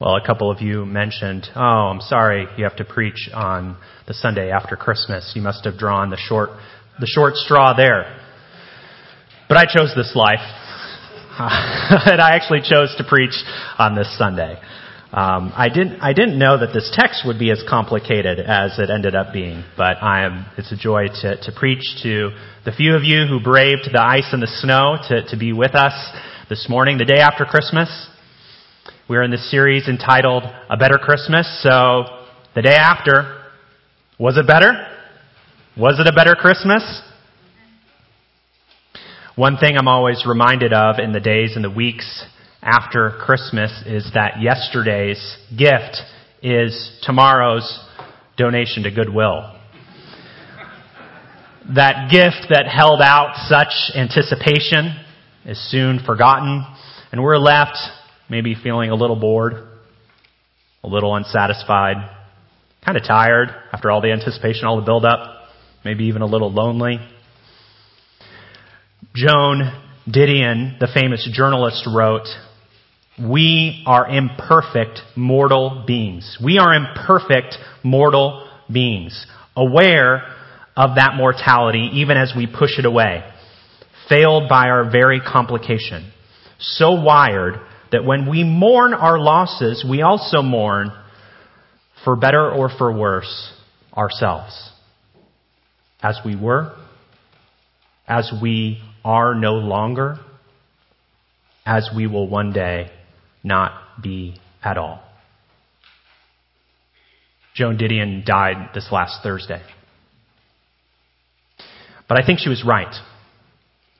Well, a couple of you mentioned, oh, I'm sorry you have to preach on the Sunday after Christmas. You must have drawn the short, the short straw there. But I chose this life. and I actually chose to preach on this Sunday. Um, I didn't, I didn't know that this text would be as complicated as it ended up being, but I am, it's a joy to, to preach to the few of you who braved the ice and the snow to, to be with us this morning, the day after Christmas. We're in this series entitled A Better Christmas. So, the day after, was it better? Was it a better Christmas? One thing I'm always reminded of in the days and the weeks after Christmas is that yesterday's gift is tomorrow's donation to Goodwill. That gift that held out such anticipation is soon forgotten, and we're left maybe feeling a little bored, a little unsatisfied, kind of tired after all the anticipation, all the build up, maybe even a little lonely. Joan Didion, the famous journalist, wrote, we are imperfect mortal beings. We are imperfect mortal beings, aware of that mortality even as we push it away, failed by our very complication, so wired that when we mourn our losses, we also mourn, for better or for worse, ourselves. As we were, as we are no longer, as we will one day not be at all. Joan Didion died this last Thursday. But I think she was right.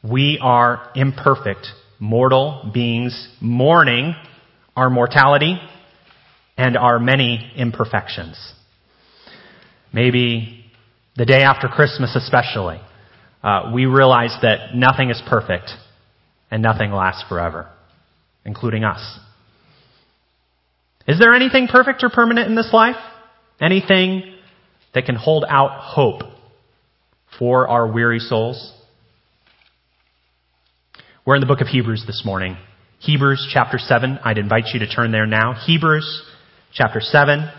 We are imperfect mortal beings mourning our mortality and our many imperfections. Maybe the day after Christmas especially, uh, we realize that nothing is perfect and nothing lasts forever, including us. Is there anything perfect or permanent in this life? Anything that can hold out hope for our weary souls? We're in the book of Hebrews this morning. Hebrews chapter 7. I'd invite you to turn there now. Hebrews chapter 7.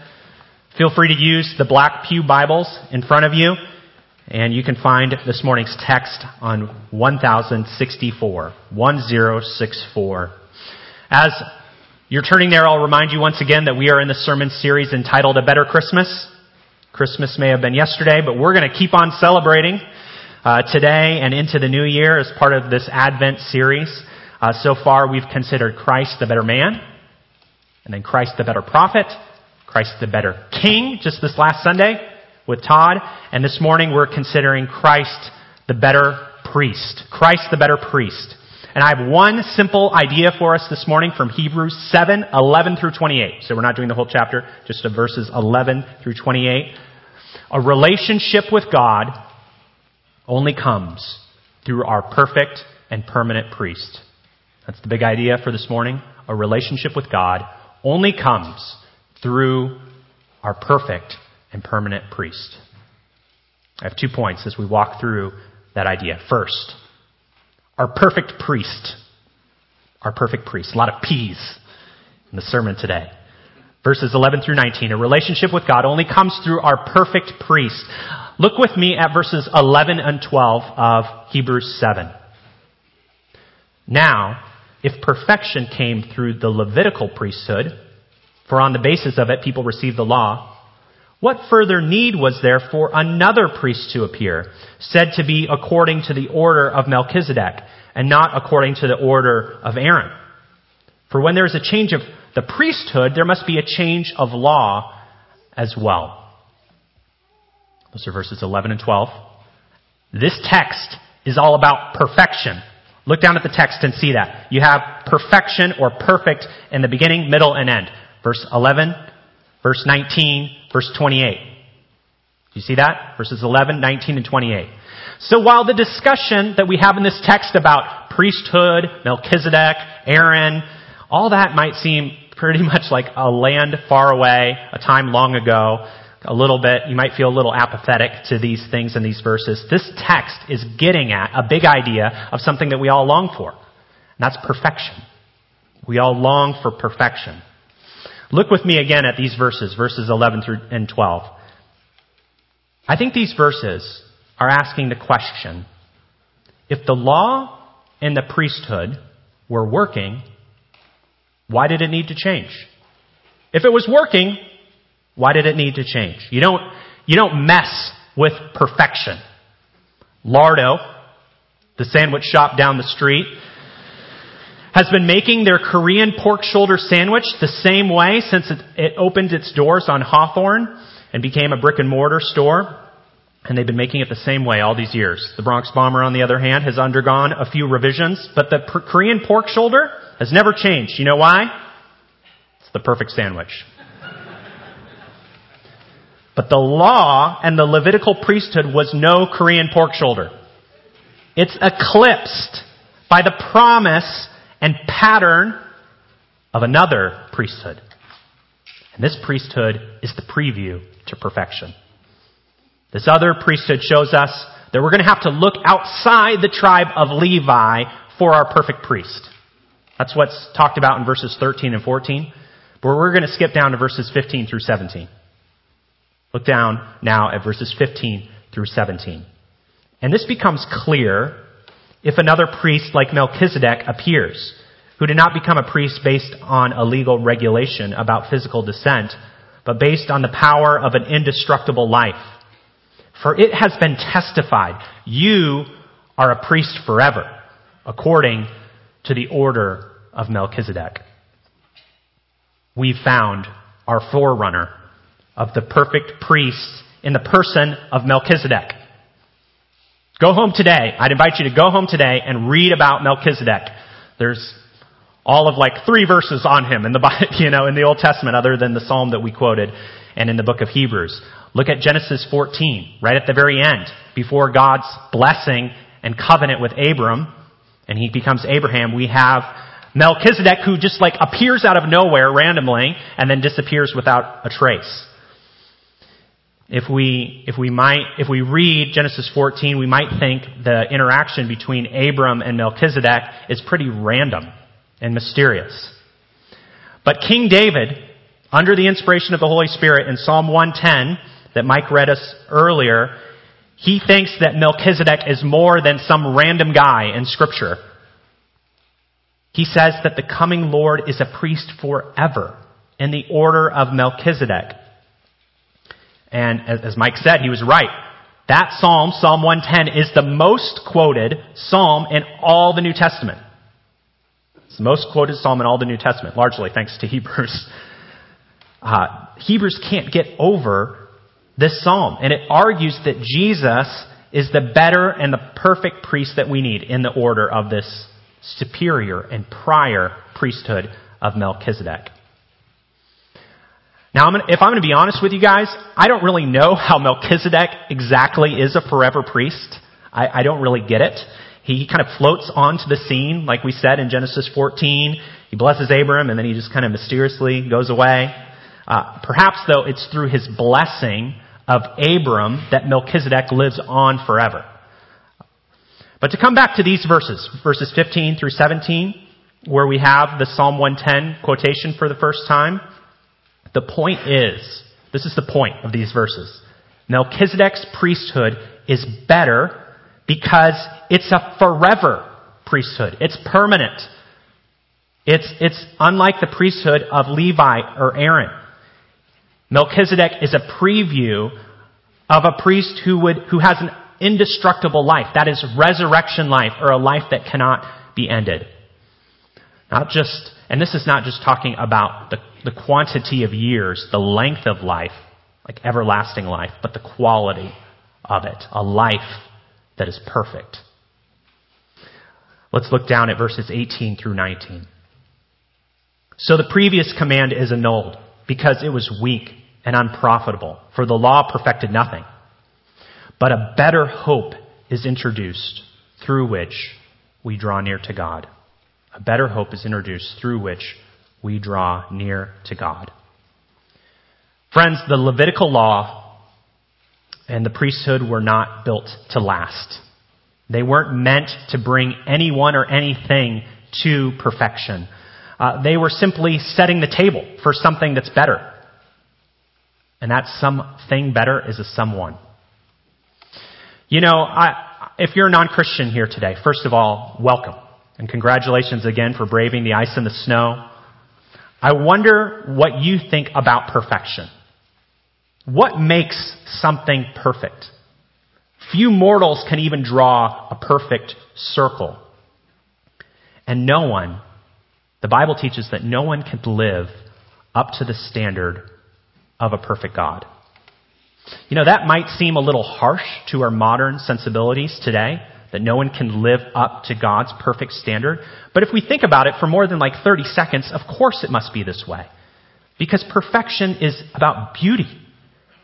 Feel free to use the black Pew Bibles in front of you, and you can find this morning's text on 1064. 1064. As you're turning there, I'll remind you once again that we are in the sermon series entitled A Better Christmas. Christmas may have been yesterday, but we're going to keep on celebrating uh, today and into the new year as part of this Advent series. Uh, so far, we've considered Christ the better man, and then Christ the better prophet, Christ the better king, just this last Sunday with Todd, and this morning we're considering Christ the better priest. Christ the better priest. And I have one simple idea for us this morning from Hebrews 7, 11 through 28. So we're not doing the whole chapter, just verses 11 through 28. A relationship with God only comes through our perfect and permanent priest. That's the big idea for this morning. A relationship with God only comes through our perfect and permanent priest. I have two points as we walk through that idea. First, our perfect priest. Our perfect priest. A lot of P's in the sermon today. Verses 11 through 19. A relationship with God only comes through our perfect priest. Look with me at verses 11 and 12 of Hebrews 7. Now, if perfection came through the Levitical priesthood, for on the basis of it people received the law, what further need was there for another priest to appear, said to be according to the order of Melchizedek, and not according to the order of Aaron? For when there is a change of the priesthood, there must be a change of law as well. Those are verses 11 and 12. This text is all about perfection. Look down at the text and see that. You have perfection or perfect in the beginning, middle, and end. Verse 11, verse 19, verse 28. Do you see that? Verses 11, 19, and 28. So while the discussion that we have in this text about priesthood, Melchizedek, Aaron, all that might seem pretty much like a land far away, a time long ago, a little bit, you might feel a little apathetic to these things in these verses. This text is getting at a big idea of something that we all long for. And that's perfection. We all long for perfection. Look with me again at these verses, verses 11 through and 12. I think these verses are asking the question, if the law and the priesthood were working, why did it need to change? If it was working, why did it need to change? You don't, you don't mess with perfection. Lardo, the sandwich shop down the street, has been making their Korean pork shoulder sandwich the same way since it, it opened its doors on Hawthorne and became a brick and mortar store. And they've been making it the same way all these years. The Bronx Bomber, on the other hand, has undergone a few revisions, but the per- Korean pork shoulder has never changed. You know why? It's the perfect sandwich. But the law and the Levitical priesthood was no Korean pork shoulder. It's eclipsed by the promise and pattern of another priesthood. And this priesthood is the preview to perfection. This other priesthood shows us that we're going to have to look outside the tribe of Levi for our perfect priest. That's what's talked about in verses 13 and 14. But we're going to skip down to verses 15 through 17. Look down now at verses 15 through 17. And this becomes clear if another priest like Melchizedek appears, who did not become a priest based on a legal regulation about physical descent, but based on the power of an indestructible life. For it has been testified, you are a priest forever, according to the order of Melchizedek. We found our forerunner of the perfect priest in the person of Melchizedek. Go home today. I'd invite you to go home today and read about Melchizedek. There's all of like three verses on him in the, you know, in the Old Testament other than the Psalm that we quoted and in the book of Hebrews. Look at Genesis 14, right at the very end, before God's blessing and covenant with Abram, and he becomes Abraham, we have Melchizedek who just like appears out of nowhere randomly and then disappears without a trace. If we, if we might, if we read Genesis 14, we might think the interaction between Abram and Melchizedek is pretty random and mysterious. But King David, under the inspiration of the Holy Spirit in Psalm 110 that Mike read us earlier, he thinks that Melchizedek is more than some random guy in scripture. He says that the coming Lord is a priest forever in the order of Melchizedek. And as Mike said, he was right. That psalm, Psalm 110, is the most quoted psalm in all the New Testament. It's the most quoted psalm in all the New Testament, largely thanks to Hebrews. Uh, Hebrews can't get over this psalm, and it argues that Jesus is the better and the perfect priest that we need in the order of this superior and prior priesthood of Melchizedek. Now, I'm gonna, if I'm going to be honest with you guys, I don't really know how Melchizedek exactly is a forever priest. I, I don't really get it. He kind of floats onto the scene, like we said in Genesis 14. He blesses Abram, and then he just kind of mysteriously goes away. Uh, perhaps, though, it's through his blessing of Abram that Melchizedek lives on forever. But to come back to these verses, verses 15 through 17, where we have the Psalm 110 quotation for the first time, the point is, this is the point of these verses. Melchizedek's priesthood is better because it's a forever priesthood. It's permanent. It's, it's unlike the priesthood of Levi or Aaron. Melchizedek is a preview of a priest who would, who has an indestructible life. That is resurrection life or a life that cannot be ended. Not just, and this is not just talking about the the quantity of years, the length of life, like everlasting life, but the quality of it, a life that is perfect. Let's look down at verses 18 through 19. So the previous command is annulled because it was weak and unprofitable, for the law perfected nothing. But a better hope is introduced through which we draw near to God. A better hope is introduced through which we draw near to God. Friends, the Levitical law and the priesthood were not built to last. They weren't meant to bring anyone or anything to perfection. Uh, they were simply setting the table for something that's better. And that something better is a someone. You know, I, if you're a non-Christian here today, first of all, welcome. And congratulations again for braving the ice and the snow. I wonder what you think about perfection. What makes something perfect? Few mortals can even draw a perfect circle. And no one, the Bible teaches that no one can live up to the standard of a perfect God. You know, that might seem a little harsh to our modern sensibilities today, that no one can live up to God's perfect standard. But if we think about it for more than like 30 seconds, of course it must be this way. Because perfection is about beauty.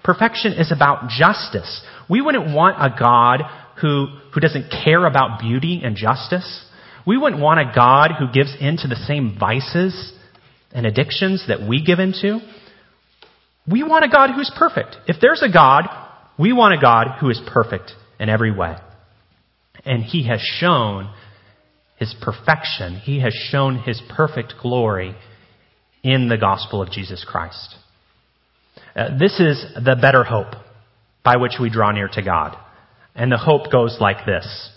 Perfection is about justice. We wouldn't want a God who, who doesn't care about beauty and justice. We wouldn't want a God who gives in to the same vices and addictions that we give into. We want a God who's perfect. If there's a God, we want a God who is perfect in every way. And He has shown His perfection. He has shown His perfect glory in the gospel of Jesus Christ. Uh, this is the better hope by which we draw near to God. And the hope goes like this.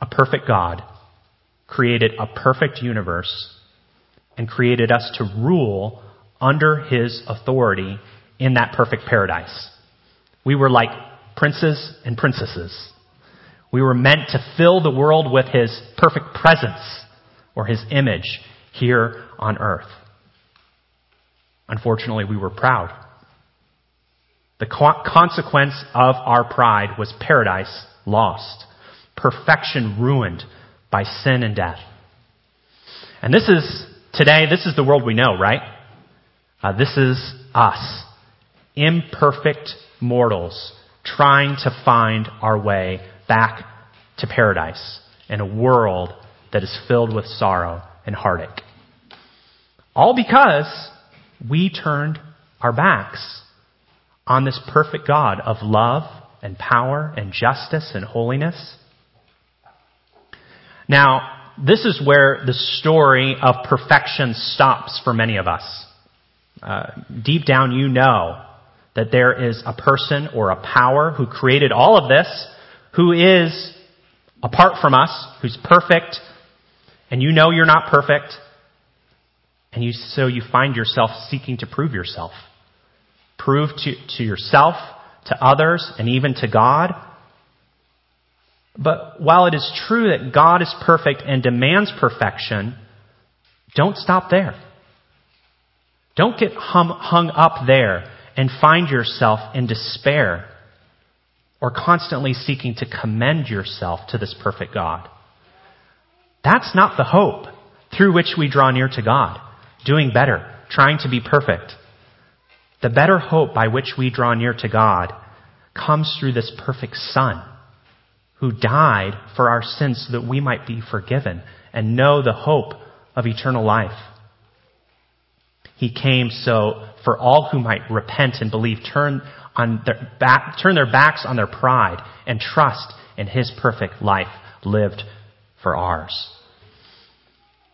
A perfect God created a perfect universe and created us to rule under his authority in that perfect paradise. We were like princes and princesses. We were meant to fill the world with his perfect presence or his image here on earth. Unfortunately, we were proud. The consequence of our pride was paradise lost, perfection ruined by sin and death. And this is, today, this is the world we know, right? Uh, this is us, imperfect mortals, trying to find our way back to paradise in a world that is filled with sorrow and heartache. All because we turned our backs on this perfect God of love and power and justice and holiness. Now, this is where the story of perfection stops for many of us. Uh, deep down, you know that there is a person or a power who created all of this, who is apart from us, who's perfect, and you know you're not perfect, and you, so you find yourself seeking to prove yourself. Prove to, to yourself, to others, and even to God. But while it is true that God is perfect and demands perfection, don't stop there. Don't get hum, hung up there and find yourself in despair or constantly seeking to commend yourself to this perfect God. That's not the hope through which we draw near to God, doing better, trying to be perfect. The better hope by which we draw near to God comes through this perfect Son who died for our sins so that we might be forgiven and know the hope of eternal life. He came so for all who might repent and believe, turn on their back, turn their backs on their pride and trust in His perfect life lived for ours.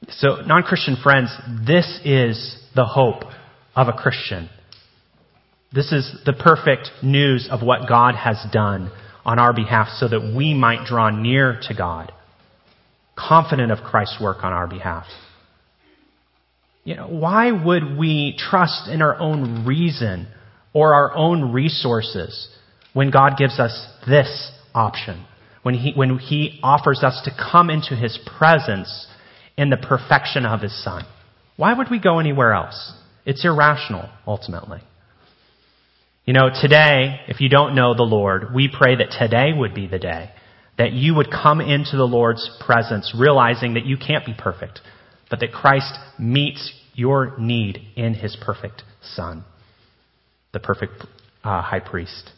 So, non-Christian friends, this is the hope of a Christian. This is the perfect news of what God has done on our behalf so that we might draw near to God, confident of Christ's work on our behalf. You know, why would we trust in our own reason or our own resources when God gives us this option? When he, when he offers us to come into His presence in the perfection of His Son? Why would we go anywhere else? It's irrational, ultimately. You know, today, if you don't know the Lord, we pray that today would be the day that you would come into the Lord's presence realizing that you can't be perfect, but that Christ meets your need in his perfect Son, the perfect uh, high priest.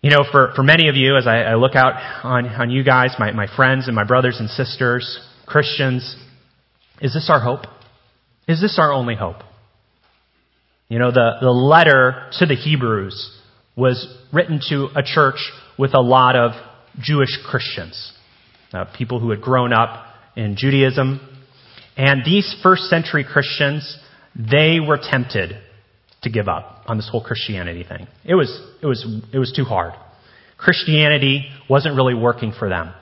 You know, for, for many of you, as I, I look out on, on you guys, my, my friends and my brothers and sisters, Christians, is this our hope? Is this our only hope? You know, the, the letter to the Hebrews was written to a church with a lot of Jewish Christians, uh, people who had grown up in Judaism, And these first century Christians, they were tempted to give up on this whole Christianity thing. It was, it was, it was too hard. Christianity wasn't really working for them.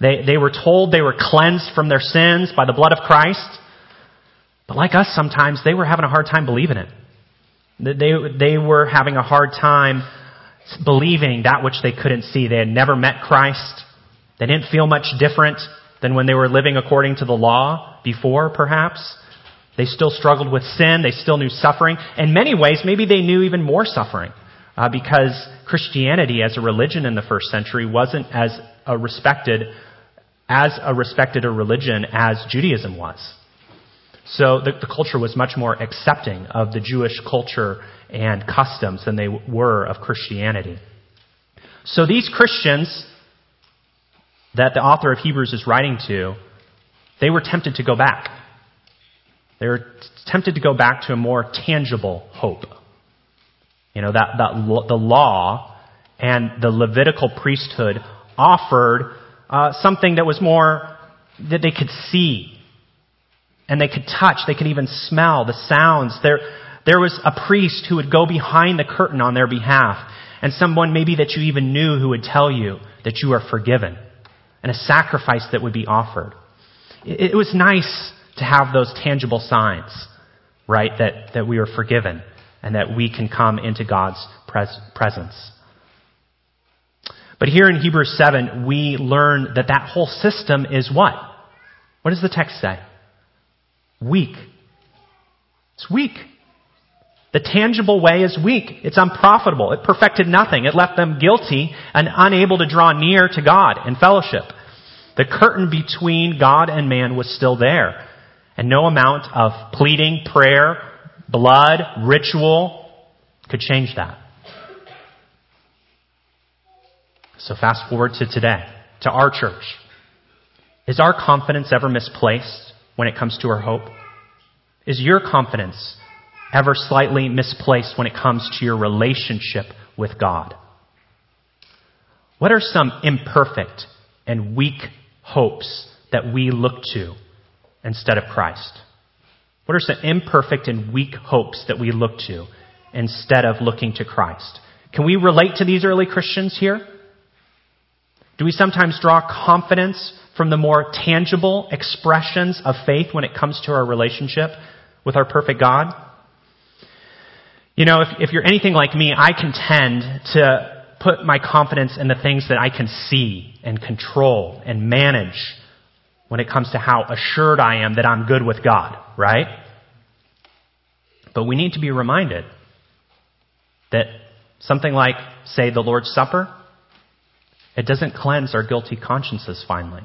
They, they were told they were cleansed from their sins by the blood of Christ. But like us sometimes, they were having a hard time believing it. They, they were having a hard time believing that which they couldn't see. They had never met Christ. They didn't feel much different than when they were living according to the law before, perhaps. They still struggled with sin. They still knew suffering. In many ways, maybe they knew even more suffering uh, because Christianity as a religion in the first century wasn't as a respected as a respected a religion as Judaism was. So the, the culture was much more accepting of the Jewish culture and customs than they were of Christianity. So these Christians that the author of Hebrews is writing to, they were tempted to go back. They were tempted to go back to a more tangible hope. You know, that, that the law and the Levitical priesthood offered uh, something that was more that they could see and they could touch, they could even smell the sounds. There, there was a priest who would go behind the curtain on their behalf, and someone maybe that you even knew who would tell you that you are forgiven, and a sacrifice that would be offered. It, it was nice to have those tangible signs, right, that, that we are forgiven and that we can come into God's pres- presence. But here in Hebrews 7, we learn that that whole system is what? What does the text say? Weak. It's weak. The tangible way is weak. It's unprofitable. It perfected nothing. It left them guilty and unable to draw near to God in fellowship. The curtain between God and man was still there. And no amount of pleading, prayer, blood, ritual could change that. So fast forward to today, to our church. Is our confidence ever misplaced when it comes to our hope? Is your confidence ever slightly misplaced when it comes to your relationship with God? What are some imperfect and weak hopes that we look to instead of Christ? What are some imperfect and weak hopes that we look to instead of looking to Christ? Can we relate to these early Christians here? Do we sometimes draw confidence from the more tangible expressions of faith when it comes to our relationship with our perfect God? You know, if, if you're anything like me, I can tend to put my confidence in the things that I can see and control and manage when it comes to how assured I am that I'm good with God, right? But we need to be reminded that something like, say, the Lord's Supper, it doesn't cleanse our guilty consciences finally.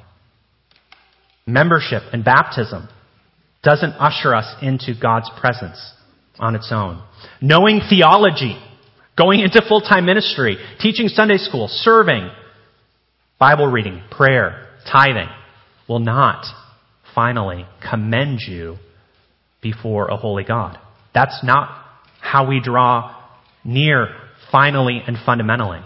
Membership and baptism doesn't usher us into God's presence on its own. Knowing theology, going into full-time ministry, teaching Sunday school, serving, Bible reading, prayer, tithing, will not finally commend you before a holy God. That's not how we draw near finally and fundamentally.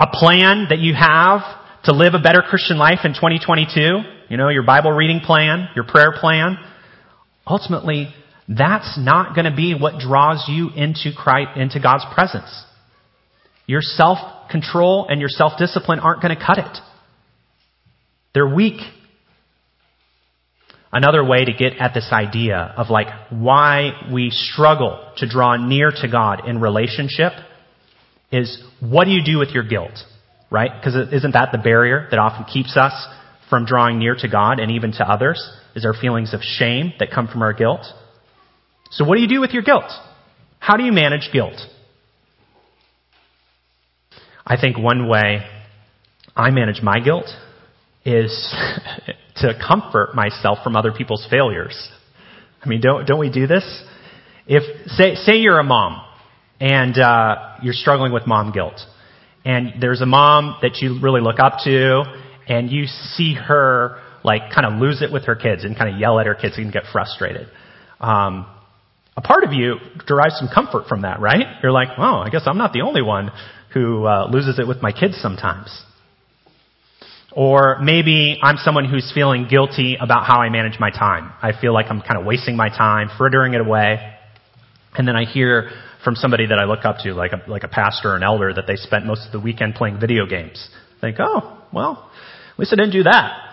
A plan that you have to live a better Christian life in 2022, you know, your Bible reading plan, your prayer plan, ultimately, that's not going to be what draws you into Christ, into God's presence. Your self-control and your self-discipline aren't going to cut it. They're weak. Another way to get at this idea of like why we struggle to draw near to God in relationship is what do you do with your guilt? Right? Because isn't that the barrier that often keeps us from drawing near to God and even to others? Is our feelings of shame that come from our guilt? So what do you do with your guilt? How do you manage guilt? I think one way I manage my guilt is to comfort myself from other people's failures. I mean, don't, don't we do this? If, say, say you're a mom and, uh, you're struggling with mom guilt and there's a mom that you really look up to and you see her like kind of lose it with her kids and kind of yell at her kids and get frustrated. Um, a part of you derives some comfort from that, right? You're like, oh, I guess I'm not the only one who uh, loses it with my kids sometimes. Or maybe I'm someone who's feeling guilty about how I manage my time. I feel like I'm kind of wasting my time, frittering it away. And then I hear from somebody that I look up to, like a, like a pastor or an elder, that they spent most of the weekend playing video games. I think, oh, well, at least I didn't do that.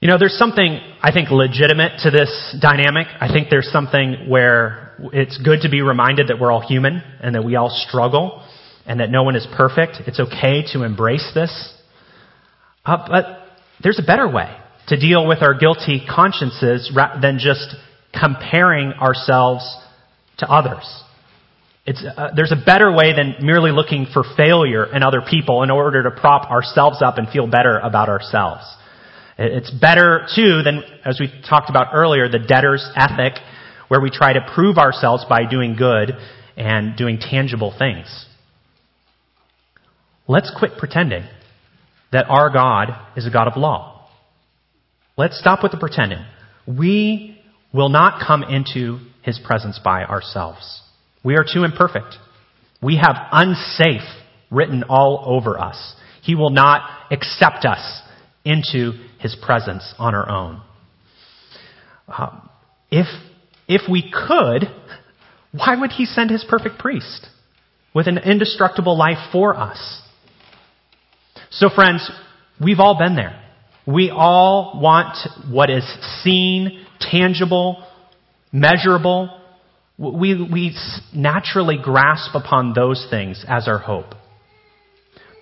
You know, there's something, I think, legitimate to this dynamic. I think there's something where it's good to be reminded that we're all human and that we all struggle and that no one is perfect. It's okay to embrace this. Uh, but there's a better way to deal with our guilty consciences than just comparing ourselves to others. Uh, there's a better way than merely looking for failure in other people in order to prop ourselves up and feel better about ourselves. It's better too than, as we talked about earlier, the debtor's ethic, where we try to prove ourselves by doing good and doing tangible things. Let's quit pretending that our God is a God of law. Let's stop with the pretending. We will not come into his presence by ourselves. We are too imperfect. We have unsafe written all over us. He will not accept us into his presence on our own. Uh, if, if we could, why would he send his perfect priest with an indestructible life for us? So friends, we've all been there. We all want what is seen, tangible, measurable. We, we naturally grasp upon those things as our hope.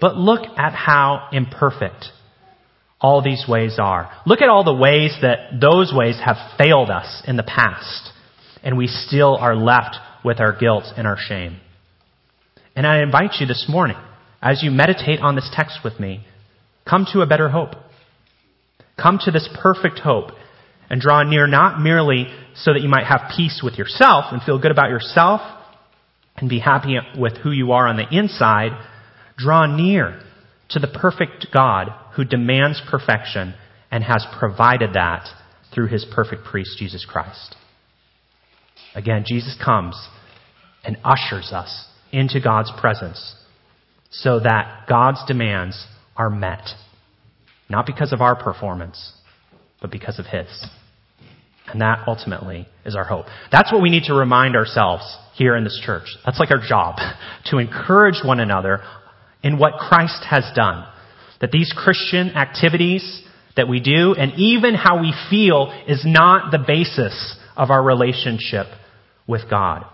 But look at how imperfect all these ways are. Look at all the ways that those ways have failed us in the past, and we still are left with our guilt and our shame. And I invite you this morning, as you meditate on this text with me, come to a better hope. Come to this perfect hope and draw near not merely so that you might have peace with yourself and feel good about yourself and be happy with who you are on the inside. Draw near to the perfect God who demands perfection and has provided that through his perfect priest, Jesus Christ. Again, Jesus comes and ushers us into God's presence so that God's demands are met. Not because of our performance, but because of His. And that ultimately is our hope. That's what we need to remind ourselves here in this church. That's like our job, to encourage one another in what Christ has done. That these Christian activities that we do and even how we feel is not the basis of our relationship with God.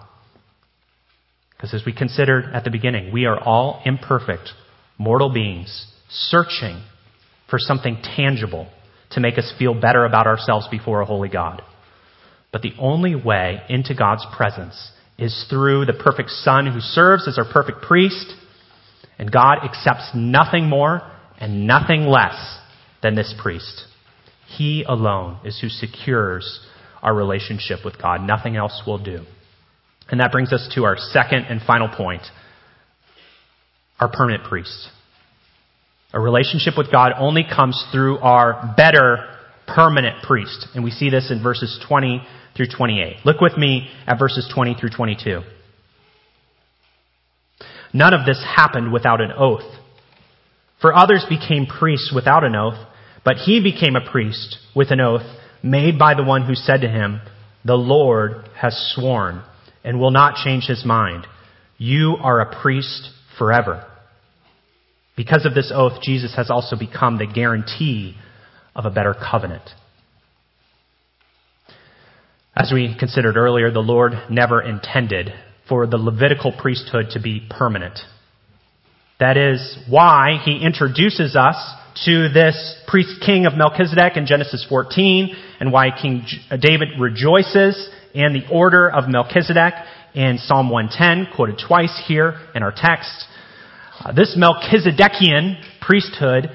Because as we considered at the beginning, we are all imperfect, mortal beings searching for something tangible to make us feel better about ourselves before a holy God. But the only way into God's presence is through the perfect Son who serves as our perfect priest. And God accepts nothing more and nothing less than this priest. He alone is who secures our relationship with God. Nothing else will do. And that brings us to our second and final point our permanent priest. A relationship with God only comes through our better permanent priest. And we see this in verses 20 through 28. Look with me at verses 20 through 22. None of this happened without an oath. For others became priests without an oath, but he became a priest with an oath made by the one who said to him, The Lord has sworn and will not change his mind. You are a priest forever. Because of this oath, Jesus has also become the guarantee of a better covenant. As we considered earlier, the Lord never intended for the Levitical priesthood to be permanent. That is why he introduces us to this priest king of Melchizedek in Genesis 14 and why King uh, David rejoices in the order of Melchizedek in Psalm 110, quoted twice here in our text. Uh, this Melchizedekian priesthood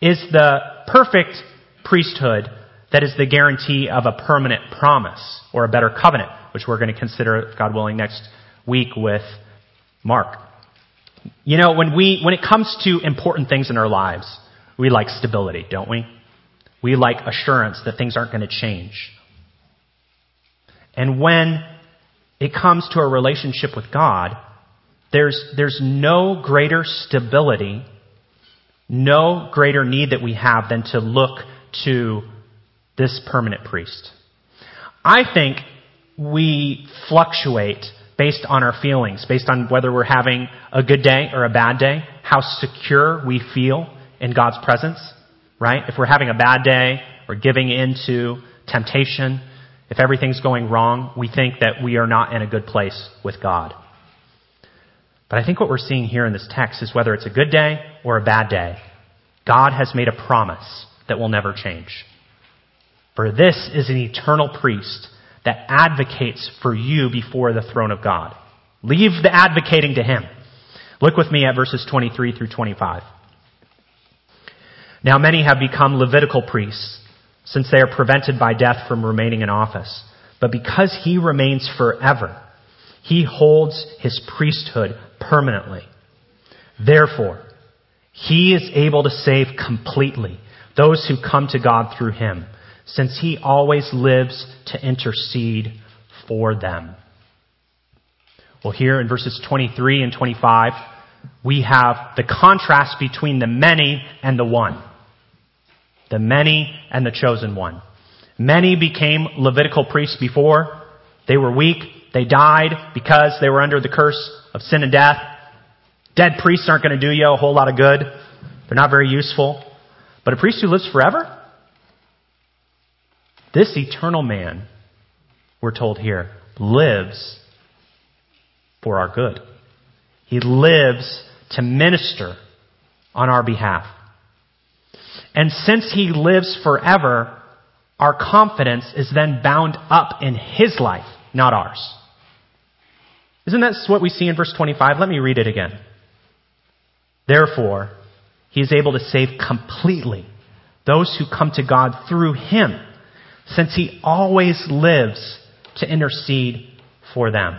is the perfect priesthood that is the guarantee of a permanent promise or a better covenant, which we're going to consider, God willing, next week with Mark. You know, when we, when it comes to important things in our lives, we like stability, don't we? We like assurance that things aren't going to change. And when it comes to a relationship with God, there's, there's no greater stability no greater need that we have than to look to this permanent priest. I think we fluctuate based on our feelings, based on whether we're having a good day or a bad day, how secure we feel in God's presence, right? If we're having a bad day or giving into temptation, if everything's going wrong, we think that we are not in a good place with God. But I think what we're seeing here in this text is whether it's a good day or a bad day, God has made a promise that will never change. For this is an eternal priest that advocates for you before the throne of God. Leave the advocating to him. Look with me at verses 23 through 25. Now many have become Levitical priests, since they are prevented by death from remaining in office. But because he remains forever, he holds his priesthood permanently. Therefore, he is able to save completely those who come to God through him since he always lives to intercede for them. Well, here in verses 23 and 25, we have the contrast between the many and the one. The many and the chosen one. Many became Levitical priests before. They were weak. They died because they were under the curse of sin and death. Dead priests aren't going to do you a whole lot of good. They're not very useful. But a priest who lives forever, this eternal man, we're told here, lives for our good. He lives to minister on our behalf. And since he lives forever, our confidence is then bound up in his life, not ours. Isn't that what we see in verse 25? Let me read it again. Therefore, he is able to save completely those who come to God through him since he always lives to intercede for them.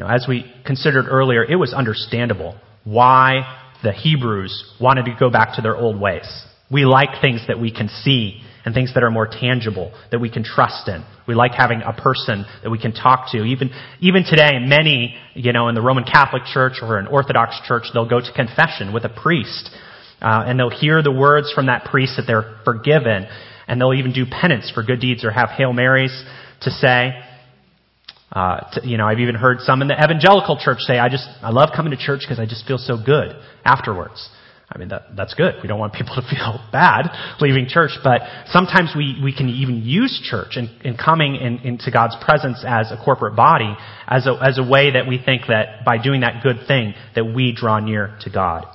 Know, as we considered earlier, it was understandable why the Hebrews wanted to go back to their old ways. We like things that we can see and things that are more tangible, that we can trust in. We like having a person that we can talk to. Even, even today, many, you know, in the Roman Catholic Church or an Orthodox Church, they'll go to confession with a priest. Uh, and they'll hear the words from that priest that they're forgiven and they'll even do penance for good deeds or have Hail Marys to say. Uh, to, you know, I've even heard some in the evangelical church say, "I just I love coming to church because I just feel so good afterwards." I mean, that, that's good. We don't want people to feel bad leaving church, but sometimes we, we can even use church and, coming in, into God's presence as a corporate body as a, as a way that we think that by doing that good thing that we draw near to God.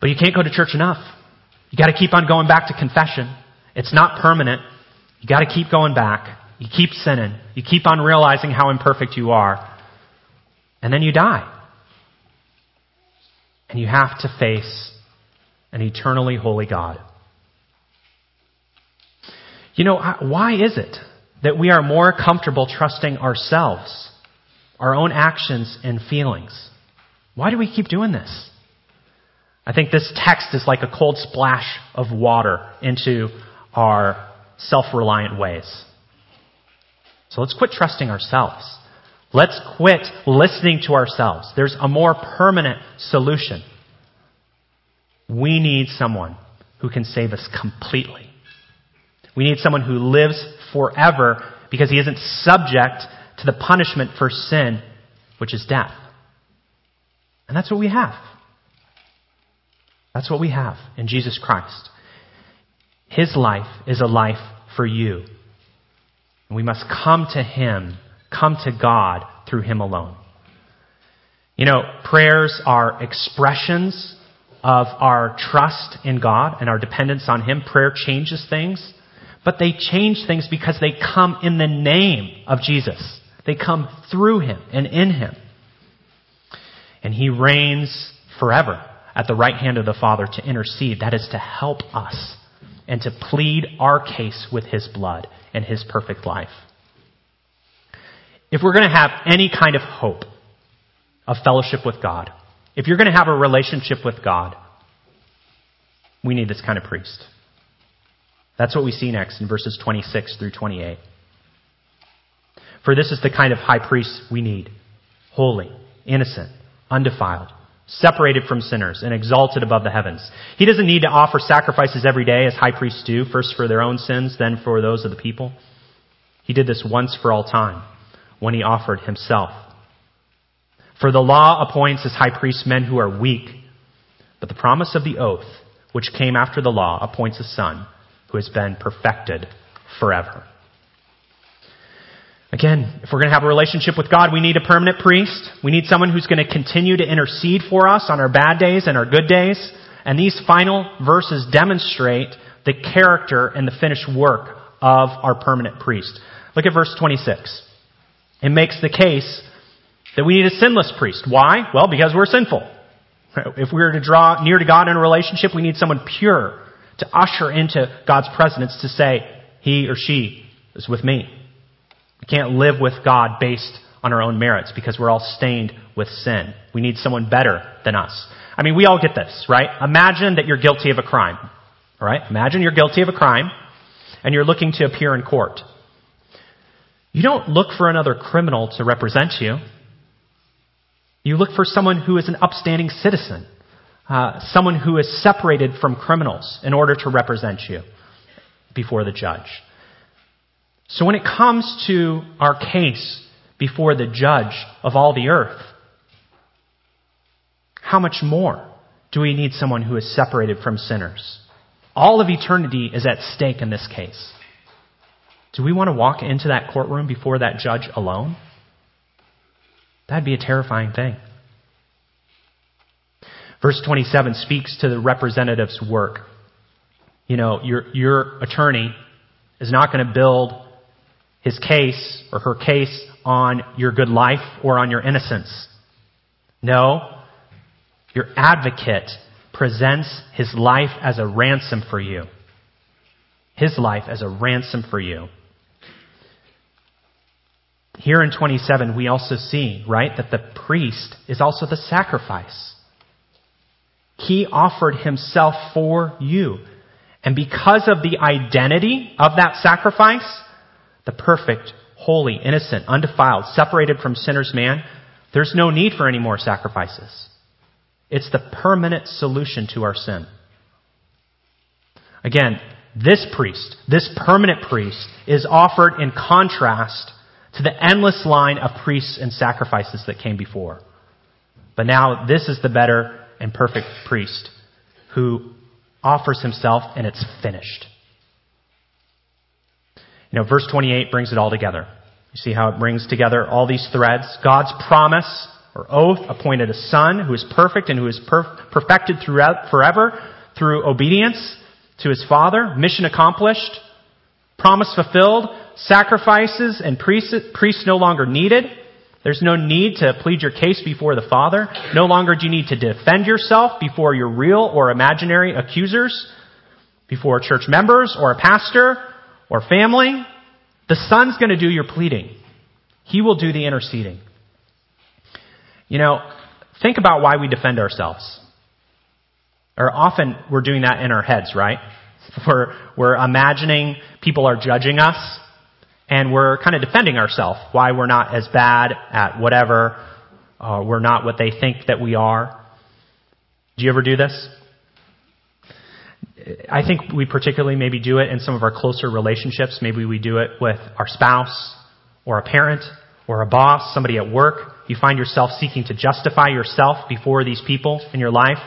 But you can't go to church enough. You got to keep on going back to confession. It's not permanent. You got to keep going back. You keep sinning. You keep on realizing how imperfect you are. And then you die. And you have to face an eternally holy God. You know, why is it that we are more comfortable trusting ourselves, our own actions and feelings? Why do we keep doing this? I think this text is like a cold splash of water into our self-reliant ways. So let's quit trusting ourselves. Let's quit listening to ourselves. There's a more permanent solution. We need someone who can save us completely. We need someone who lives forever because he isn't subject to the punishment for sin, which is death. And that's what we have. That's what we have in Jesus Christ. His life is a life for you. And we must come to Him, come to God through Him alone. You know, prayers are expressions of our trust in God and our dependence on Him. Prayer changes things, but they change things because they come in the name of Jesus. They come through Him and in Him. And He reigns forever at the right hand of the Father to intercede. That is to help us and to plead our case with His blood and His perfect life. If we're going to have any kind of hope of fellowship with God, if you're going to have a relationship with God, we need this kind of priest. That's what we see next in verses 26 through 28. For this is the kind of high priest we need holy, innocent, undefiled separated from sinners and exalted above the heavens. He doesn't need to offer sacrifices every day as high priests do, first for their own sins, then for those of the people. He did this once for all time when he offered himself. For the law appoints as high priests men who are weak, but the promise of the oath, which came after the law, appoints a son who has been perfected forever. Again, if we're going to have a relationship with God, we need a permanent priest. We need someone who's going to continue to intercede for us on our bad days and our good days. And these final verses demonstrate the character and the finished work of our permanent priest. Look at verse 26. It makes the case that we need a sinless priest. Why? Well, because we're sinful. If we are to draw near to God in a relationship, we need someone pure to usher into God's presence to say, he or she is with me. We can't live with God based on our own merits because we're all stained with sin. We need someone better than us. I mean, we all get this, right? Imagine that you're guilty of a crime. All right? Imagine you're guilty of a crime and you're looking to appear in court. You don't look for another criminal to represent you. You look for someone who is an upstanding citizen, uh, someone who is separated from criminals in order to represent you before the judge. So when it comes to our case before the judge of all the earth, how much more do we need someone who is separated from sinners? All of eternity is at stake in this case. Do we want to walk into that courtroom before that judge alone? That'd be a terrifying thing. Verse 27 speaks to the representative's work. You know, your, your attorney is not going to build his case or her case on your good life or on your innocence. No, your advocate presents his life as a ransom for you. His life as a ransom for you. Here in 27, we also see, right, that the priest is also the sacrifice. He offered himself for you. And because of the identity of that sacrifice, the perfect, holy, innocent, undefiled, separated from sinners man, there's no need for any more sacrifices. It's the permanent solution to our sin. Again, this priest, this permanent priest, is offered in contrast to the endless line of priests and sacrifices that came before. But now this is the better and perfect priest who offers himself and it's finished. You know, verse 28 brings it all together. You see how it brings together all these threads? God's promise or oath appointed a son who is perfect and who is perf- perfected throughout forever through obedience to his father, mission accomplished, promise fulfilled, sacrifices and priests, priests no longer needed. There's no need to plead your case before the Father. No longer do you need to defend yourself before your real or imaginary accusers, before church members or a pastor or family. The Son's going to do your pleading. He will do the interceding. You know, think about why we defend ourselves. Or often we're doing that in our heads, right? We're, we're imagining people are judging us and we're kind of defending ourselves why we're not as bad at whatever, uh, we're not what they think that we are. Do you ever do this? I think we particularly maybe do it in some of our closer relationships. Maybe we do it with our spouse or a parent or a boss, somebody at work. You find yourself seeking to justify yourself before these people in your life.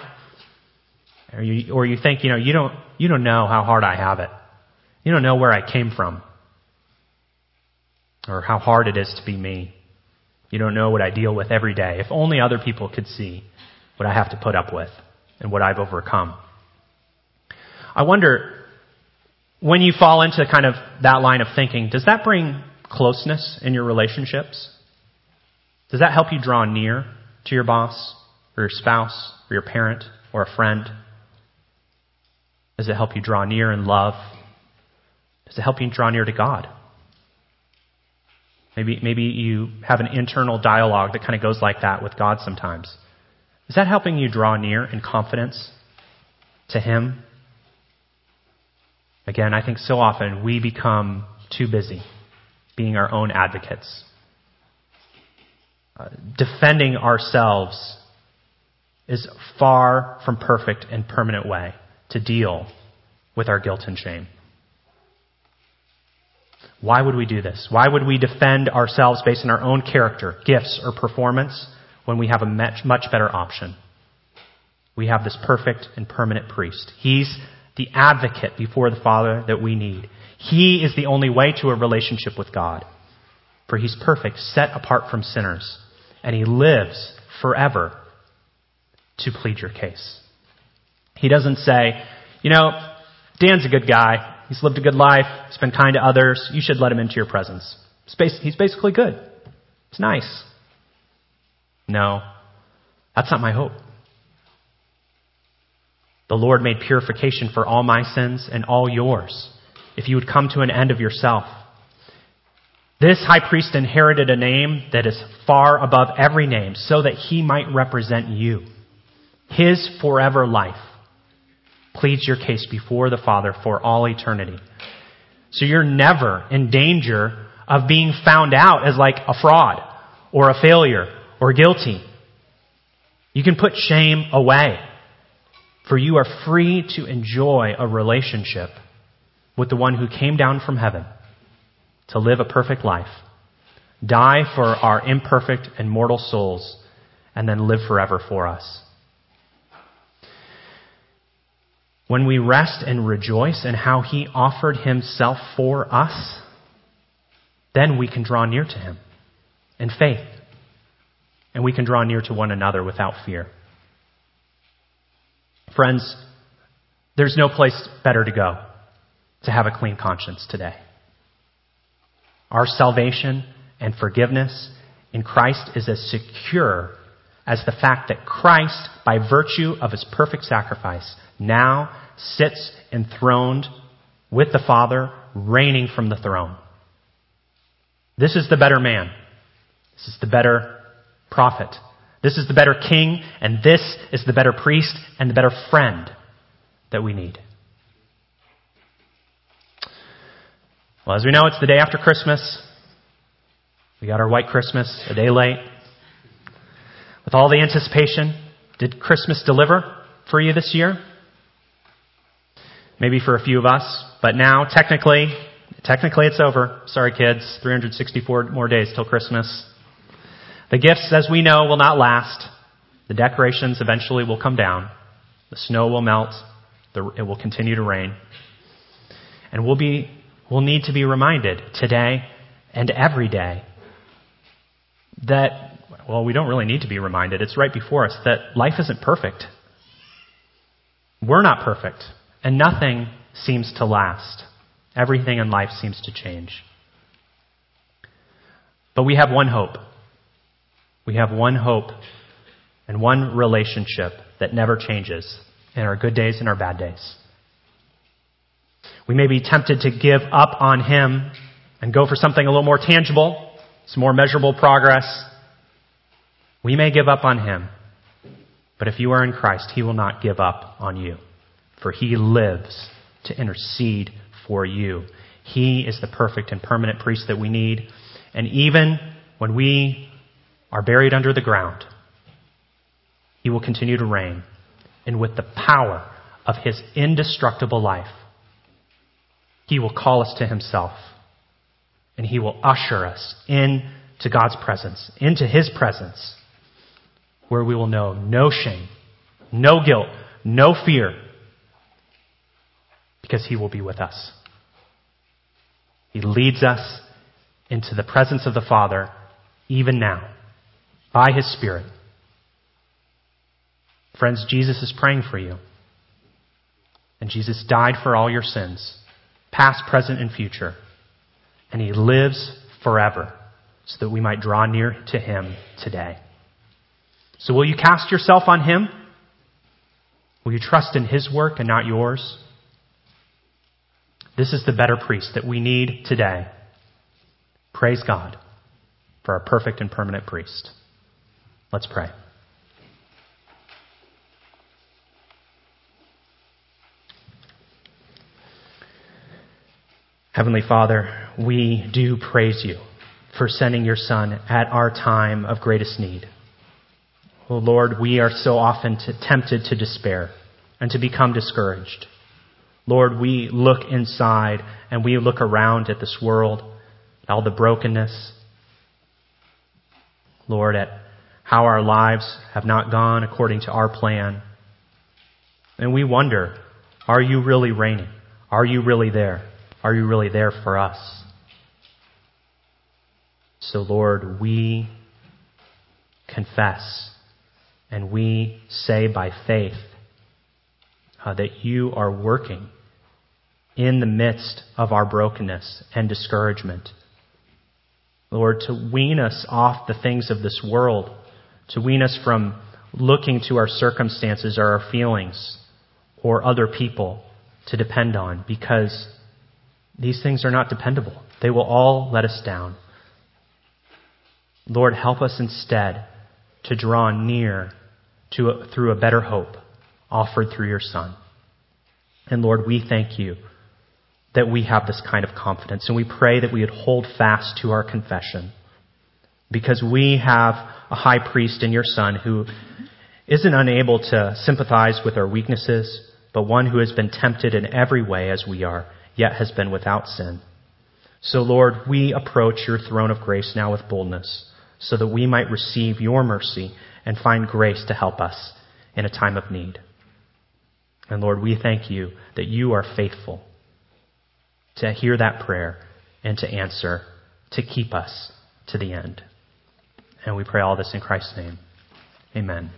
Or you, or you think, you know, you don't, you don't know how hard I have it. You don't know where I came from or how hard it is to be me. You don't know what I deal with every day. If only other people could see what I have to put up with and what I've overcome. I wonder, when you fall into kind of that line of thinking, does that bring closeness in your relationships? Does that help you draw near to your boss or your spouse or your parent or a friend? Does it help you draw near in love? Does it help you draw near to God? Maybe, maybe you have an internal dialogue that kind of goes like that with God sometimes. Is that helping you draw near in confidence to Him? Again, I think so often we become too busy being our own advocates, uh, defending ourselves is far from perfect and permanent way to deal with our guilt and shame. Why would we do this? Why would we defend ourselves based on our own character, gifts, or performance when we have a much, much better option? We have this perfect and permanent priest. He's the advocate before the Father that we need. He is the only way to a relationship with God. For he's perfect, set apart from sinners, and he lives forever to plead your case. He doesn't say, you know, Dan's a good guy. He's lived a good life. He's been kind to others. You should let him into your presence. He's basically good. It's nice. No, that's not my hope. The Lord made purification for all my sins and all yours if you would come to an end of yourself. This high priest inherited a name that is far above every name so that he might represent you. His forever life pleads your case before the Father for all eternity. So you're never in danger of being found out as like a fraud or a failure or guilty. You can put shame away, for you are free to enjoy a relationship with the one who came down from heaven to live a perfect life, die for our imperfect and mortal souls, and then live forever for us. When we rest and rejoice in how he offered himself for us, then we can draw near to him in faith. And we can draw near to one another without fear. Friends, there's no place better to go to have a clean conscience today. Our salvation and forgiveness in Christ is as secure as the fact that Christ, by virtue of his perfect sacrifice, now sits enthroned with the Father, reigning from the throne. This is the better man. This is the better prophet. This is the better king, and this is the better priest and the better friend that we need. Well, as we know, it's the day after Christmas. We got our white Christmas a day late. With all the anticipation, did Christmas deliver for you this year? Maybe for a few of us, but now technically, technically it's over. Sorry kids, 364 more days till Christmas. The gifts, as we know, will not last. The decorations eventually will come down. The snow will melt. it will continue to rain. And we'll be, we'll need to be reminded today and every day that, well, we don't really need to be reminded. It's right before us that life isn't perfect. We're not perfect. And nothing seems to last. Everything in life seems to change. But we have one hope. We have one hope and one relationship that never changes in our good days and our bad days. We may be tempted to give up on Him and go for something a little more tangible, some more measurable progress. We may give up on Him. But if you are in Christ, He will not give up on you for he lives to intercede for you. He is the perfect and permanent priest that we need. And even when we are buried under the ground, he will continue to reign. And with the power of his indestructible life, he will call us to himself. And he will usher us into God's presence, into his presence, where we will know no shame, no guilt, no fear, because He will be with us. He leads us into the presence of the Father even now by His Spirit. Friends, Jesus is praying for you. And Jesus died for all your sins, past, present, and future. And He lives forever so that we might draw near to Him today. So will you cast yourself on Him? Will you trust in His work and not yours? This is the better priest that we need today. Praise God for our perfect and permanent priest. Let's pray. Heavenly Father, we do praise you for sending your Son at our time of greatest need. Oh Lord, we are so often t- tempted to despair and to become discouraged. Lord, we look inside and we look around at this world, all the brokenness. Lord, at how our lives have not gone according to our plan. And we wonder, are you really reigning? Are you really there? Are you really there for us? So, Lord, we confess and we say by faith uh, that you are working in the midst of our brokenness and discouragement. Lord, to wean us off the things of this world, to wean us from looking to our circumstances or our feelings or other people to depend on because these things are not dependable. They will all let us down. Lord, help us instead to draw near to a, through a better hope offered through your Son. And Lord, we thank you that we have this kind of confidence. And we pray that we would hold fast to our confession because we have a high priest in your Son who isn't unable to sympathize with our weaknesses, but one who has been tempted in every way as we are, yet has been without sin. So, Lord, we approach your throne of grace now with boldness so that we might receive your mercy and find grace to help us in a time of need. And Lord, we thank you that you are faithful to hear that prayer and to answer, to keep us to the end. And we pray all this in Christ's name. Amen.